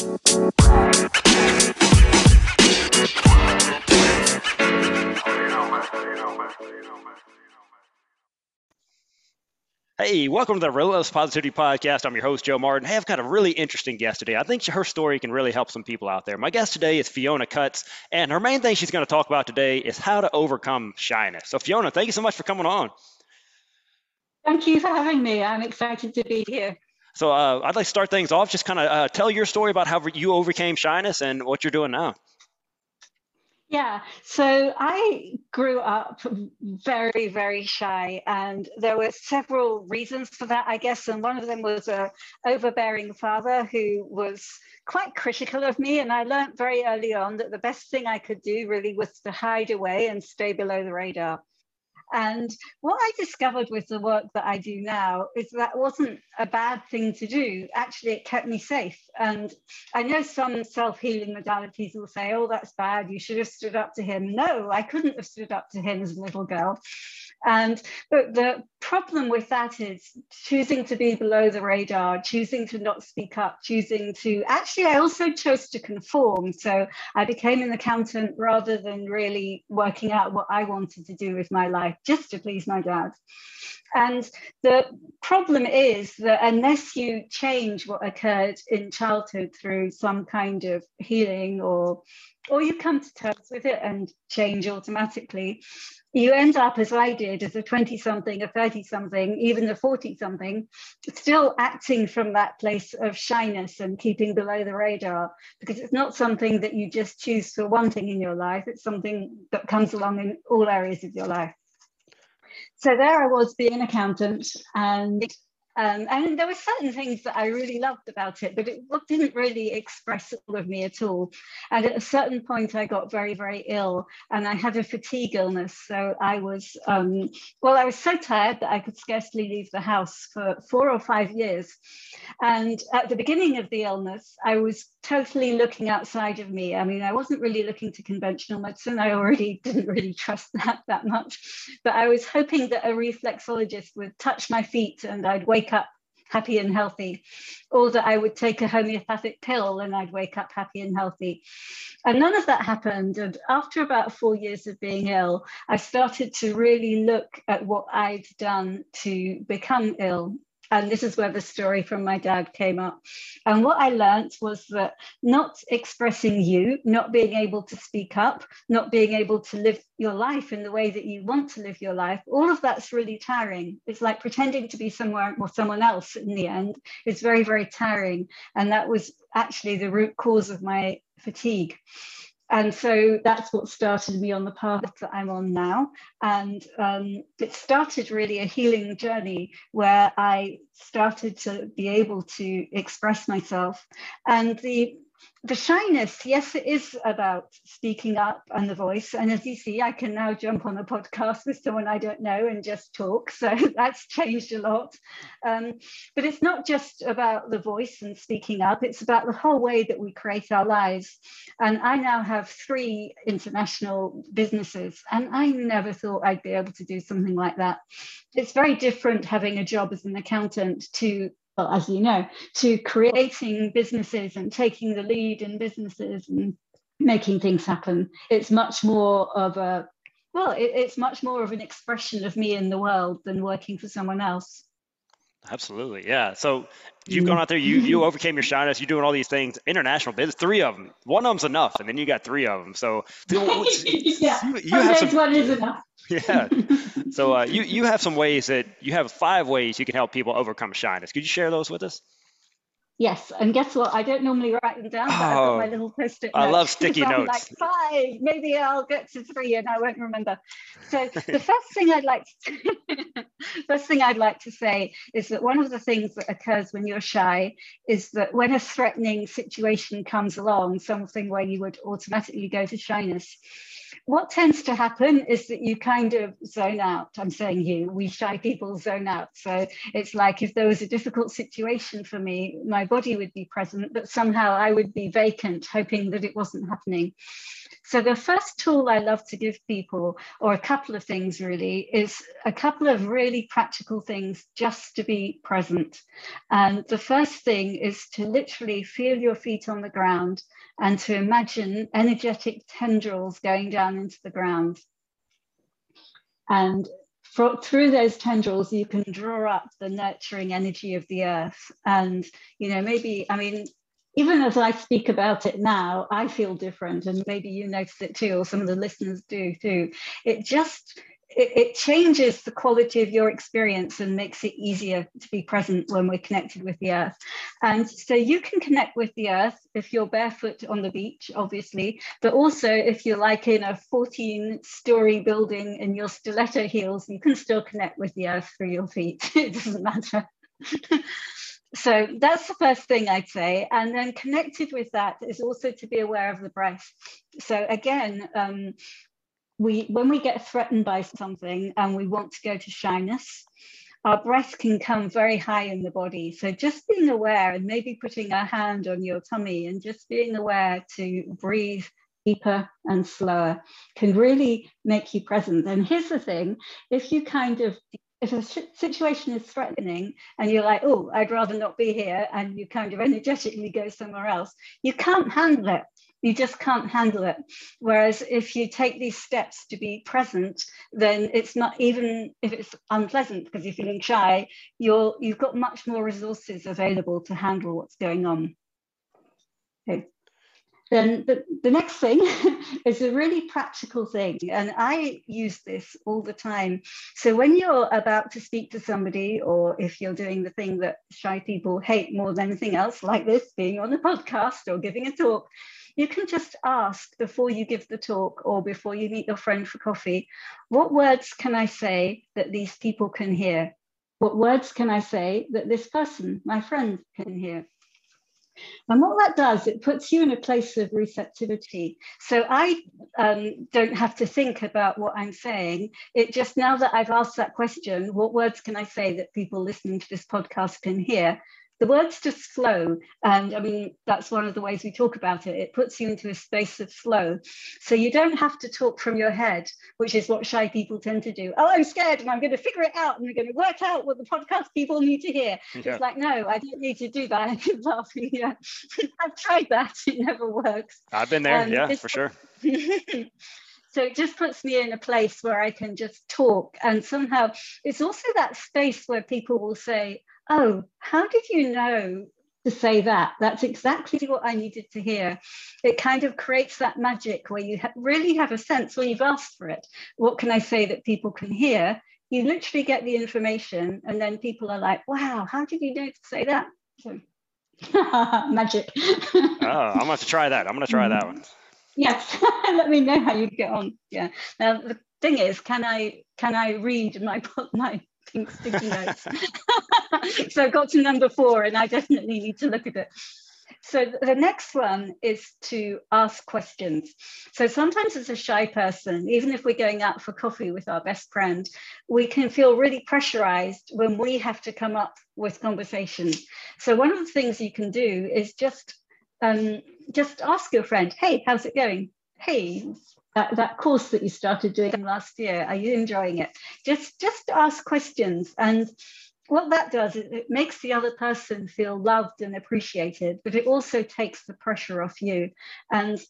Hey, welcome to the Relentless Positivity Podcast. I'm your host, Joe Martin. Hey, I've got a really interesting guest today. I think her story can really help some people out there. My guest today is Fiona Cutts, and her main thing she's going to talk about today is how to overcome shyness. So, Fiona, thank you so much for coming on. Thank you for having me. I'm excited to be here. So, uh, I'd like to start things off. Just kind of uh, tell your story about how you overcame shyness and what you're doing now. Yeah, so I grew up very, very shy, and there were several reasons for that, I guess. And one of them was a overbearing father who was quite critical of me. And I learned very early on that the best thing I could do really was to hide away and stay below the radar. And what I discovered with the work that I do now is that wasn't a bad thing to do. Actually, it kept me safe. And I know some self healing modalities will say, oh, that's bad. You should have stood up to him. No, I couldn't have stood up to him as a little girl. And but the problem with that is choosing to be below the radar, choosing to not speak up, choosing to actually, I also chose to conform. So I became an accountant rather than really working out what I wanted to do with my life, just to please my dad. And the problem is that unless you change what occurred in childhood through some kind of healing or or you come to terms with it and change automatically, you end up, as I did, as a 20 something, a 30 something, even a 40 something, still acting from that place of shyness and keeping below the radar, because it's not something that you just choose for one thing in your life, it's something that comes along in all areas of your life. So there I was being an accountant and um, and there were certain things that I really loved about it, but it didn't really express all of me at all. And at a certain point, I got very, very ill and I had a fatigue illness. So I was, um, well, I was so tired that I could scarcely leave the house for four or five years. And at the beginning of the illness, I was totally looking outside of me. I mean, I wasn't really looking to conventional medicine. I already didn't really trust that that much, but I was hoping that a reflexologist would touch my feet and I'd wake up happy and healthy, or that I would take a homeopathic pill and I'd wake up happy and healthy. And none of that happened. And after about four years of being ill, I started to really look at what I'd done to become ill and this is where the story from my dad came up. And what I learned was that not expressing you, not being able to speak up, not being able to live your life in the way that you want to live your life, all of that's really tiring. It's like pretending to be somewhere or someone else in the end. It's very, very tiring. And that was actually the root cause of my fatigue. And so that's what started me on the path that I'm on now. And um, it started really a healing journey where I started to be able to express myself. And the the shyness, yes, it is about speaking up and the voice. And as you see, I can now jump on a podcast with someone I don't know and just talk. So that's changed a lot. Um, but it's not just about the voice and speaking up, it's about the whole way that we create our lives. And I now have three international businesses, and I never thought I'd be able to do something like that. It's very different having a job as an accountant to well, as you know, to creating businesses and taking the lead in businesses and making things happen. It's much more of a, well, it, it's much more of an expression of me in the world than working for someone else. Absolutely, yeah. So you've gone out there, you you overcame your shyness, you're doing all these things, international business, three of them. One of them's enough, and then you got three of them. So yeah, you, you have some, one is enough. Yeah. So uh, you you have some ways that you have five ways you can help people overcome shyness. Could you share those with us? Yes, and guess what? I don't normally write them down, but oh, I've got my little post-it I love sticky notes. Like five, maybe I'll get to three, and I won't remember. So the first thing I'd like to first thing I'd like to say is that one of the things that occurs when you're shy is that when a threatening situation comes along, something where you would automatically go to shyness, what tends to happen is that you kind of zone out. I'm saying you, we shy people zone out. So it's like if there was a difficult situation for me, my body would be present, but somehow I would be vacant, hoping that it wasn't happening. So the first tool I love to give people, or a couple of things really, is a couple of really practical things just to be present. And the first thing is to literally feel your feet on the ground and to imagine energetic tendrils going down into the ground. And for, through those tendrils, you can draw up the nurturing energy of the earth. And, you know, maybe, I mean, even as I speak about it now, I feel different, and maybe you notice it too, or some of the listeners do too. It just it, changes the quality of your experience and makes it easier to be present when we're connected with the earth. And so you can connect with the earth if you're barefoot on the beach, obviously, but also if you're like in a 14 story building in your stiletto heels, you can still connect with the earth through your feet. it doesn't matter. so that's the first thing I'd say. And then connected with that is also to be aware of the breath. So again, um, we when we get threatened by something and we want to go to shyness, our breath can come very high in the body. So just being aware and maybe putting a hand on your tummy and just being aware to breathe deeper and slower can really make you present. And here's the thing, if you kind of if a situation is threatening and you're like, oh, I'd rather not be here, and you kind of energetically go somewhere else, you can't handle it. You just can't handle it. Whereas if you take these steps to be present, then it's not even if it's unpleasant because you're feeling shy, you're you've got much more resources available to handle what's going on. Okay. Then the, the next thing is a really practical thing, and I use this all the time. So when you're about to speak to somebody, or if you're doing the thing that shy people hate more than anything else, like this, being on a podcast or giving a talk, you can just ask before you give the talk or before you meet your friend for coffee, what words can I say that these people can hear? What words can I say that this person, my friend, can hear? And what that does, it puts you in a place of receptivity. So I um, don't have to think about what I'm saying. It just now that I've asked that question, what words can I say that people listening to this podcast can hear? The words just flow. And I mean, that's one of the ways we talk about it. It puts you into a space of flow. So you don't have to talk from your head, which is what shy people tend to do. Oh, I'm scared and I'm going to figure it out and I'm going to work out what the podcast people need to hear. Yeah. It's like, no, I don't need to do that. I keep laughing. Yeah. I've tried that. It never works. I've been there. Um, yeah, for sure. So it just puts me in a place where I can just talk. And somehow it's also that space where people will say, oh, how did you know to say that? That's exactly what I needed to hear. It kind of creates that magic where you ha- really have a sense when you've asked for it. What can I say that people can hear? You literally get the information, and then people are like, wow, how did you know to say that? So, magic. oh, I'm going to try that. I'm going to try that one. Yes, let me know how you get on. Yeah. Now the thing is, can I can I read my my pink sticky notes. so I got to number four and I definitely need to look at it. So the next one is to ask questions. So sometimes as a shy person, even if we're going out for coffee with our best friend, we can feel really pressurized when we have to come up with conversation. So one of the things you can do is just um, just ask your friend, hey, how's it going? Hey, that, that course that you started doing last year are you enjoying it? Just just ask questions and what that does is it makes the other person feel loved and appreciated but it also takes the pressure off you. And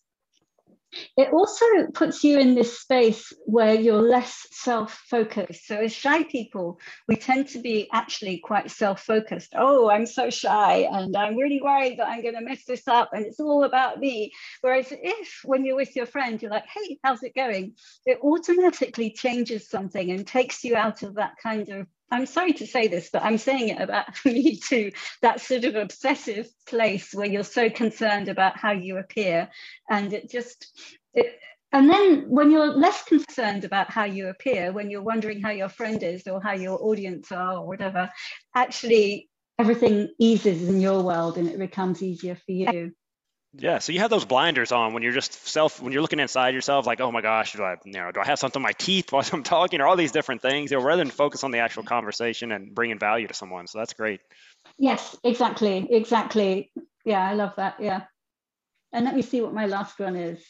it also puts you in this space where you're less self-focused. So as shy people, we tend to be actually quite self-focused. Oh, I'm so shy and I'm really worried that I'm going to mess this up and it's all about me. Whereas if when you're with your friend, you're like, hey, how's it going? It automatically changes something and takes you out of that kind of I'm sorry to say this, but I'm saying it about me too, that sort of obsessive place where you're so concerned about how you appear. And it just, it, and then when you're less concerned about how you appear, when you're wondering how your friend is or how your audience are or whatever, actually everything eases in your world and it becomes easier for you. Yeah, so you have those blinders on when you're just self when you're looking inside yourself, like, oh my gosh, do I, you know, do I have something on my teeth while I'm talking, or all these different things, you know, rather than focus on the actual conversation and bringing value to someone. So that's great. Yes, exactly, exactly. Yeah, I love that. Yeah, and let me see what my last one is.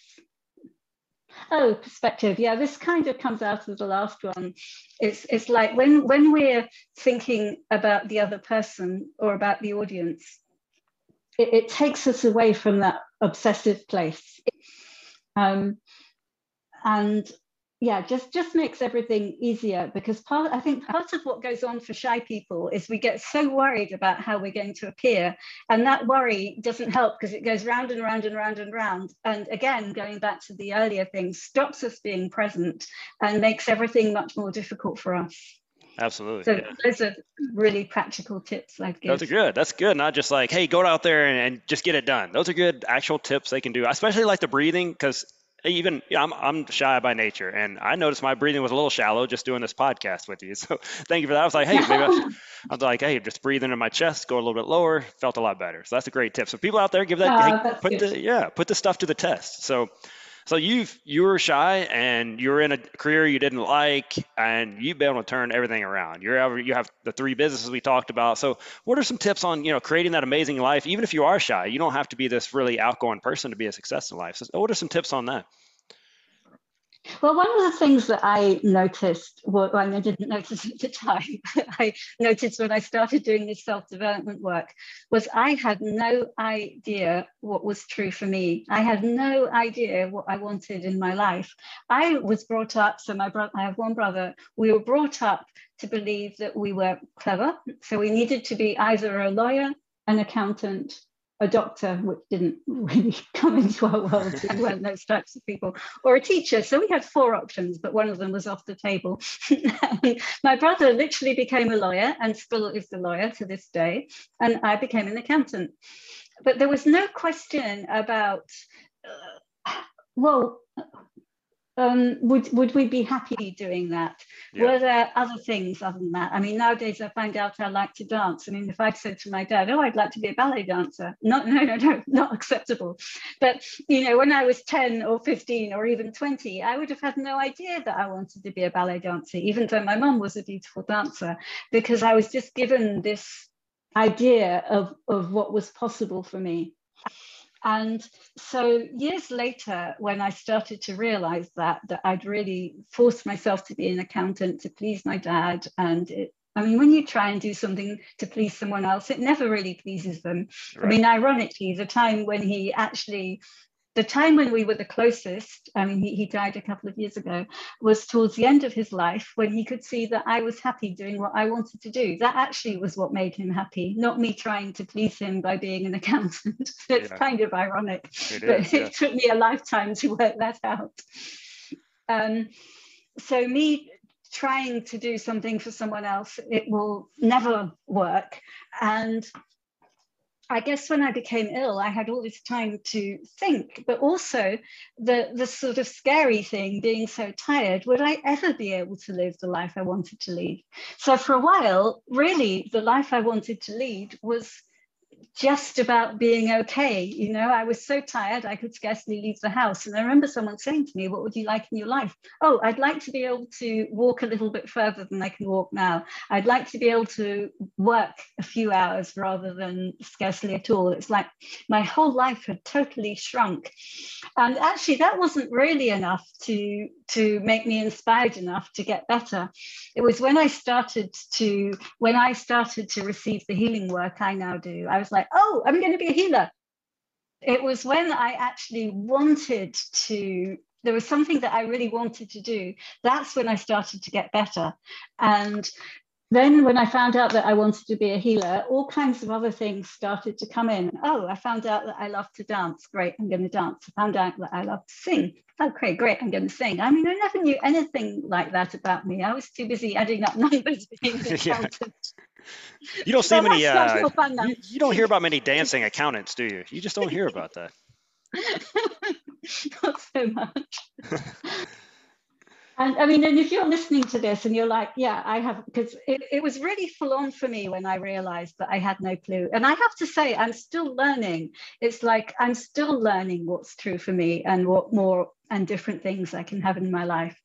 Oh, perspective. Yeah, this kind of comes out of the last one. It's it's like when when we're thinking about the other person or about the audience, it, it takes us away from that obsessive place. Um, and yeah just just makes everything easier because part i think part of what goes on for shy people is we get so worried about how we're going to appear. And that worry doesn't help because it goes round and round and round and round. And again going back to the earlier thing stops us being present and makes everything much more difficult for us Absolutely. So yeah. those are really practical tips given. Those are good. That's good. Not just like, hey, go out there and, and, just get it done. Those are good actual tips they can do. I especially like the breathing because even yeah, I'm I'm shy by nature, and I noticed my breathing was a little shallow just doing this podcast with you. So thank you for that. I was like, hey, maybe I, should, I was like, hey, just breathe into my chest, go a little bit lower, felt a lot better. So that's a great tip. So people out there, give that, uh, hey, put good. the yeah, put the stuff to the test. So so you've you were shy and you were in a career you didn't like, and you've been able to turn everything around. You're you have the three businesses we talked about. So what are some tips on you know creating that amazing life? Even if you are shy, you don't have to be this really outgoing person to be a success in life. So what are some tips on that? Well, one of the things that I noticed, well, I didn't notice at the time, I noticed when I started doing this self development work, was I had no idea what was true for me. I had no idea what I wanted in my life. I was brought up, so my brother, I have one brother, we were brought up to believe that we were clever. So we needed to be either a lawyer, an accountant, a doctor, which didn't really come into our world, we weren't those types of people, or a teacher. So we had four options, but one of them was off the table. my brother literally became a lawyer and still is a lawyer to this day, and I became an accountant. But there was no question about, uh, well, um, would would we be happy doing that? Yeah. Were there other things other than that? I mean, nowadays I find out I like to dance. I mean, if I'd said to my dad, "Oh, I'd like to be a ballet dancer," no, no, no, no, not acceptable. But you know, when I was ten or fifteen or even twenty, I would have had no idea that I wanted to be a ballet dancer, even though my mum was a beautiful dancer, because I was just given this idea of of what was possible for me. And so years later, when I started to realize that, that I'd really forced myself to be an accountant to please my dad. And it, I mean, when you try and do something to please someone else, it never really pleases them. Right. I mean, ironically, the time when he actually the time when we were the closest, I mean, he, he died a couple of years ago, was towards the end of his life when he could see that I was happy doing what I wanted to do. That actually was what made him happy, not me trying to please him by being an accountant. it's yeah. kind of ironic, it but is, yeah. it took me a lifetime to work that out. Um, so, me trying to do something for someone else, it will never work. And I guess when I became ill, I had all this time to think, but also the, the sort of scary thing being so tired, would I ever be able to live the life I wanted to lead? So for a while, really, the life I wanted to lead was just about being okay. You know, I was so tired I could scarcely leave the house. And I remember someone saying to me, What would you like in your life? Oh, I'd like to be able to walk a little bit further than I can walk now. I'd like to be able to work a few hours rather than scarcely at all. It's like my whole life had totally shrunk. And actually, that wasn't really enough to, to make me inspired enough to get better. It was when I started to, when I started to receive the healing work I now do, I was like, oh, I'm going to be a healer. It was when I actually wanted to, there was something that I really wanted to do. That's when I started to get better. And then when I found out that I wanted to be a healer, all kinds of other things started to come in. Oh, I found out that I love to dance. Great, I'm going to dance. I found out that I love to sing. Okay, great, I'm going to sing. I mean, I never knew anything like that about me. I was too busy adding up numbers being accountant. You don't see many. Uh, you, you, don't hear about many dancing accountants, do you? You just don't hear about that. Not so much. And I mean, and if you're listening to this and you're like, yeah, I have, because it, it was really full on for me when I realized that I had no clue. And I have to say, I'm still learning. It's like I'm still learning what's true for me and what more and different things I can have in my life.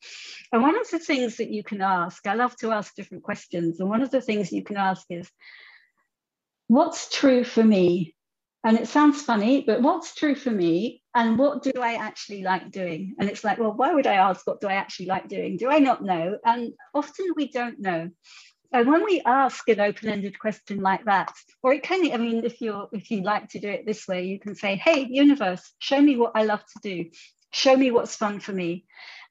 And one of the things that you can ask, I love to ask different questions. And one of the things you can ask is, what's true for me? And it sounds funny, but what's true for me and what do I actually like doing? And it's like, well, why would I ask what do I actually like doing? Do I not know? And often we don't know. And when we ask an open-ended question like that, or it can, I mean, if you're if you like to do it this way, you can say, hey, universe, show me what I love to do. Show me what's fun for me.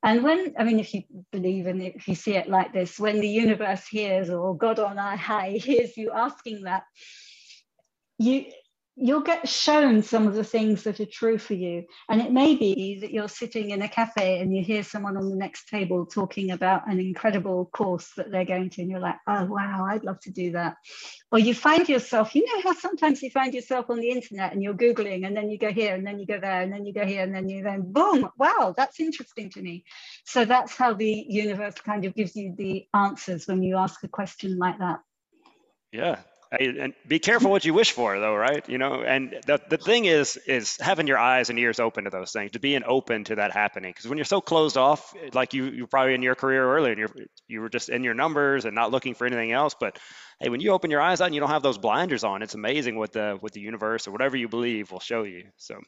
And when, I mean, if you believe it, if you see it like this, when the universe hears or God on high hears you asking that, you you'll get shown some of the things that are true for you. And it may be that you're sitting in a cafe and you hear someone on the next table talking about an incredible course that they're going to, and you're like, oh, wow, I'd love to do that. Or you find yourself, you know how sometimes you find yourself on the internet and you're Googling and then you go here and then you go there and then you go here and then you then boom, wow, that's interesting to me. So that's how the universe kind of gives you the answers when you ask a question like that. Yeah, and be careful what you wish for though right? You know and the, the thing is is having your eyes and ears open to those things to being open to that happening. Because when you're so closed off like you you probably in your career earlier and you're you were just in your numbers and not looking for anything else but hey when you open your eyes out and you don't have those blinders on it's amazing what the what the universe or whatever you believe will show you so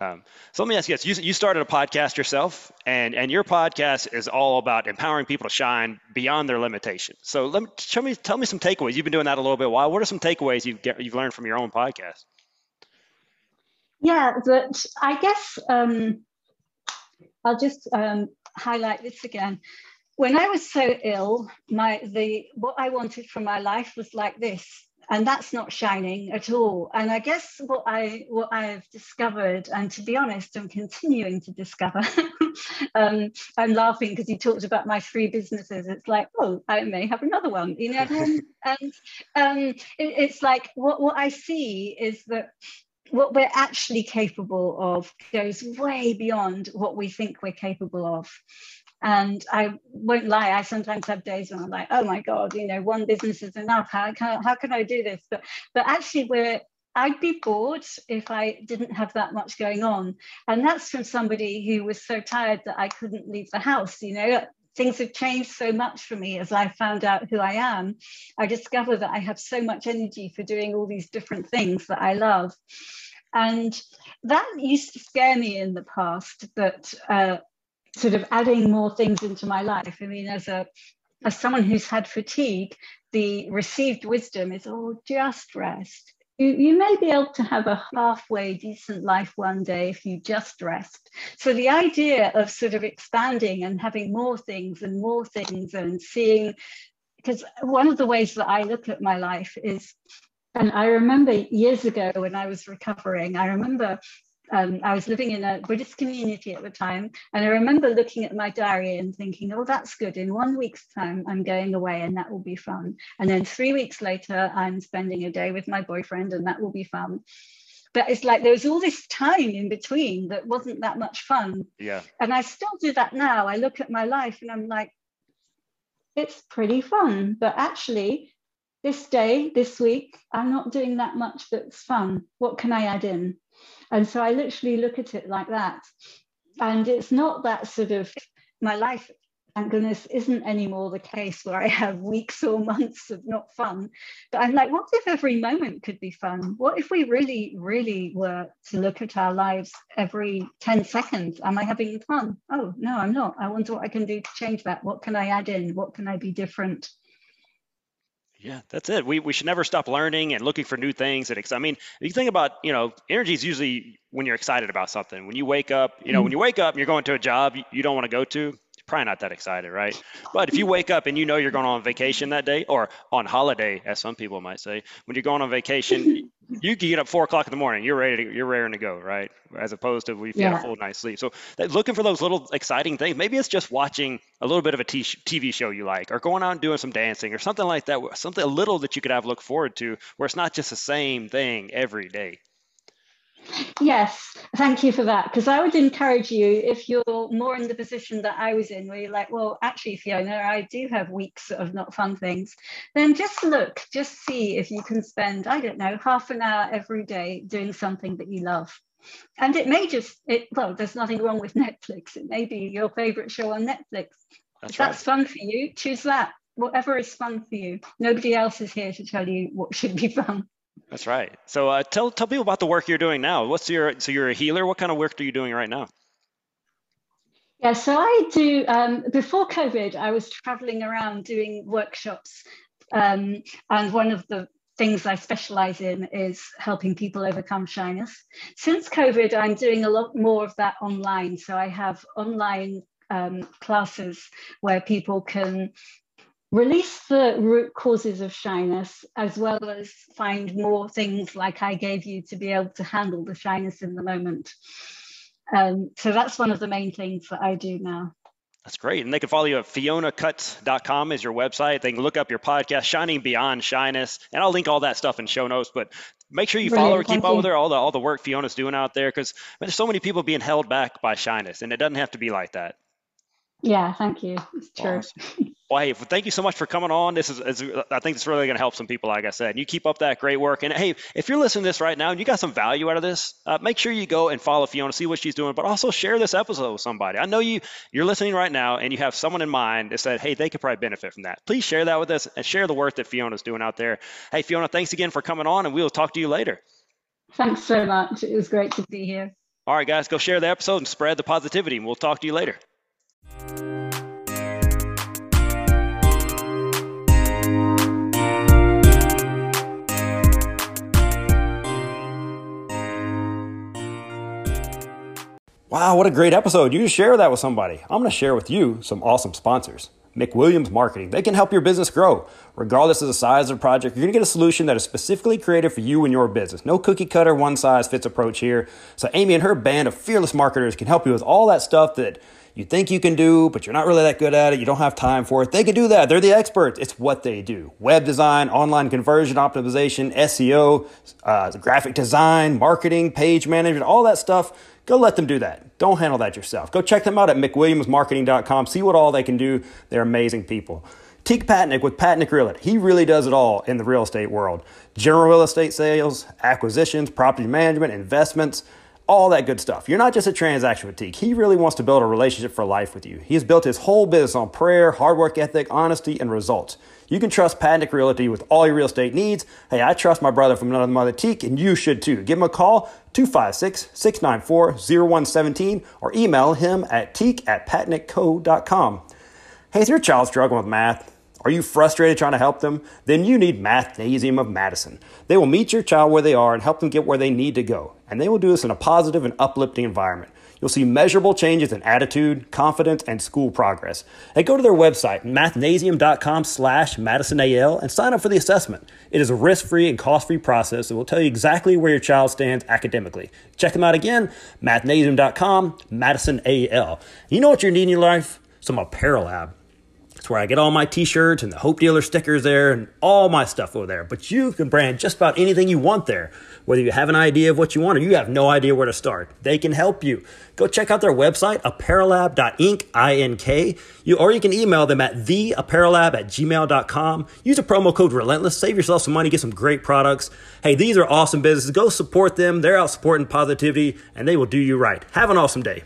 um, so let me ask you this: you, you started a podcast yourself, and and your podcast is all about empowering people to shine beyond their limitations. So let me show me, tell me some takeaways. You've been doing that a little bit while. What are some takeaways you've get, you've learned from your own podcast? Yeah, I guess um, I'll just um, highlight this again. When I was so ill, my the what I wanted from my life was like this and that's not shining at all. And i guess what i what i've discovered and to be honest i'm continuing to discover um, i'm laughing because you talked about my three businesses. It's like oh i may have another one you know and, and um, it, it's like what, what i see is that what we're actually capable of goes way beyond what we think we're capable of and I won't lie, I sometimes have days when I'm like, oh my God, you know, one business is enough. How can, how can I do this? But, but actually, we're, I'd be bored if I didn't have that much going on. And that's from somebody who was so tired that I couldn't leave the house. You know, things have changed so much for me as I found out who I am. I discovered that I have so much energy for doing all these different things that I love. And that used to scare me in the past, but uh, sort of adding more things into my life. I mean, as a as someone who's had fatigue, the received wisdom is, oh, just rest. You, you may be able to have a halfway decent life one day if you just rest. So the idea of sort of expanding and having more things and more things and seeing, because one of the ways that I look at my life is and I remember years ago when I was recovering, I remember um, I was living in a Buddhist community at the time, and I remember looking at my diary and thinking, oh, that's good. In one week's time, I'm going away, and that will be fun. And then three weeks later, I'm spending a day with my boyfriend, and that will be fun. But it's like there was all this time in between that wasn't that much fun. Yeah. And I still do that now. I look at my life and I'm like, it's pretty fun. But actually, this day, this week, I'm not doing that much that's fun. What can I add in? And so I literally look at it like that. And it's not that sort of my life, thank goodness, isn't anymore the case where I have weeks or months of not fun. But I'm like, what if every moment could be fun? What if we really, really were to look at our lives every 10 seconds? Am I having fun? Oh, no, I'm not. I wonder what I can do to change that. What can I add in? What can I be different? Yeah, that's it. We, we should never stop learning and looking for new things. That I mean, you think about, you know, energy is usually when you're excited about something. When you wake up, you know, mm-hmm. when you wake up and you're going to a job you don't want to go to, probably not that excited, right? But if you wake up and you know you're going on vacation that day or on holiday, as some people might say, when you're going on vacation, you can get up four o'clock in the morning. You're ready to you're raring to go, right? As opposed to you yeah. had a full night's sleep. So looking for those little exciting things. Maybe it's just watching a little bit of a TV show you like, or going out and doing some dancing, or something like that. Something a little that you could have look forward to, where it's not just the same thing every day. Yes, thank you for that. Because I would encourage you, if you're more in the position that I was in, where you're like, well, actually, Fiona, I do have weeks of not fun things, then just look, just see if you can spend, I don't know, half an hour every day doing something that you love. And it may just, it, well, there's nothing wrong with Netflix. It may be your favorite show on Netflix. That's if right. that's fun for you, choose that. Whatever is fun for you. Nobody else is here to tell you what should be fun. That's right. So uh, tell tell people about the work you're doing now. What's your so you're a healer. What kind of work are you doing right now? Yeah, so I do. Um, before COVID, I was traveling around doing workshops, um, and one of the things I specialize in is helping people overcome shyness. Since COVID, I'm doing a lot more of that online. So I have online um, classes where people can release the root causes of shyness as well as find more things like I gave you to be able to handle the shyness in the moment. Um, so that's one of the main things that I do now. That's great. And they can follow you at fionacutts.com is your website. They can look up your podcast, Shining Beyond Shyness. And I'll link all that stuff in show notes. But make sure you Brilliant. follow her, keep up with her, all the all the work Fiona's doing out there. Because there's so many people being held back by shyness, and it doesn't have to be like that. Yeah, thank you. It's true. Awesome. Well, hey, thank you so much for coming on. This is, is I think it's really going to help some people, like I said. And you keep up that great work. And hey, if you're listening to this right now and you got some value out of this, uh, make sure you go and follow Fiona, see what she's doing, but also share this episode with somebody. I know you you're listening right now and you have someone in mind that said, hey, they could probably benefit from that. Please share that with us and share the work that Fiona's doing out there. Hey, Fiona, thanks again for coming on, and we will talk to you later. Thanks so much. It was great to be here. All right, guys, go share the episode and spread the positivity. And we'll talk to you later. Wow, what a great episode. You share that with somebody. I'm going to share with you some awesome sponsors. McWilliams Marketing. They can help your business grow. Regardless of the size of the project, you're going to get a solution that is specifically created for you and your business. No cookie cutter, one size fits approach here. So, Amy and her band of fearless marketers can help you with all that stuff that you think you can do, but you're not really that good at it. You don't have time for it. They can do that. They're the experts. It's what they do web design, online conversion optimization, SEO, uh, graphic design, marketing, page management, all that stuff Go let them do that. Don't handle that yourself. Go check them out at mcwilliamsmarketing.com. See what all they can do. They're amazing people. Teak Patnick with Patnick Realty. He really does it all in the real estate world. General real estate sales, acquisitions, property management, investments, all that good stuff. You're not just a transaction with Teak. He really wants to build a relationship for life with you. He has built his whole business on prayer, hard work ethic, honesty, and results. You can trust Patnick Realty with all your real estate needs. Hey, I trust my brother from another mother, Teak, and you should too. Give him a call, 256 694 0117, or email him at teak at patnickco.com. Hey, is your child struggling with math? Are you frustrated trying to help them? Then you need Mathnasium of Madison. They will meet your child where they are and help them get where they need to go. And they will do this in a positive and uplifting environment. You'll see measurable changes in attitude, confidence, and school progress. And go to their website, mathnasium.com slash madisonal, and sign up for the assessment. It is a risk-free and cost-free process that will tell you exactly where your child stands academically. Check them out again, mathnasium.com, madisonal. You know what you're need in your life? Some Apparelab. Where I get all my t-shirts and the Hope Dealer stickers there and all my stuff over there. But you can brand just about anything you want there. Whether you have an idea of what you want or you have no idea where to start, they can help you. Go check out their website, apparelab.ink, I-N-K, you, or you can email them at theapparelab at gmail.com. Use a promo code Relentless, save yourself some money, get some great products. Hey, these are awesome businesses. Go support them. They're out supporting positivity and they will do you right. Have an awesome day.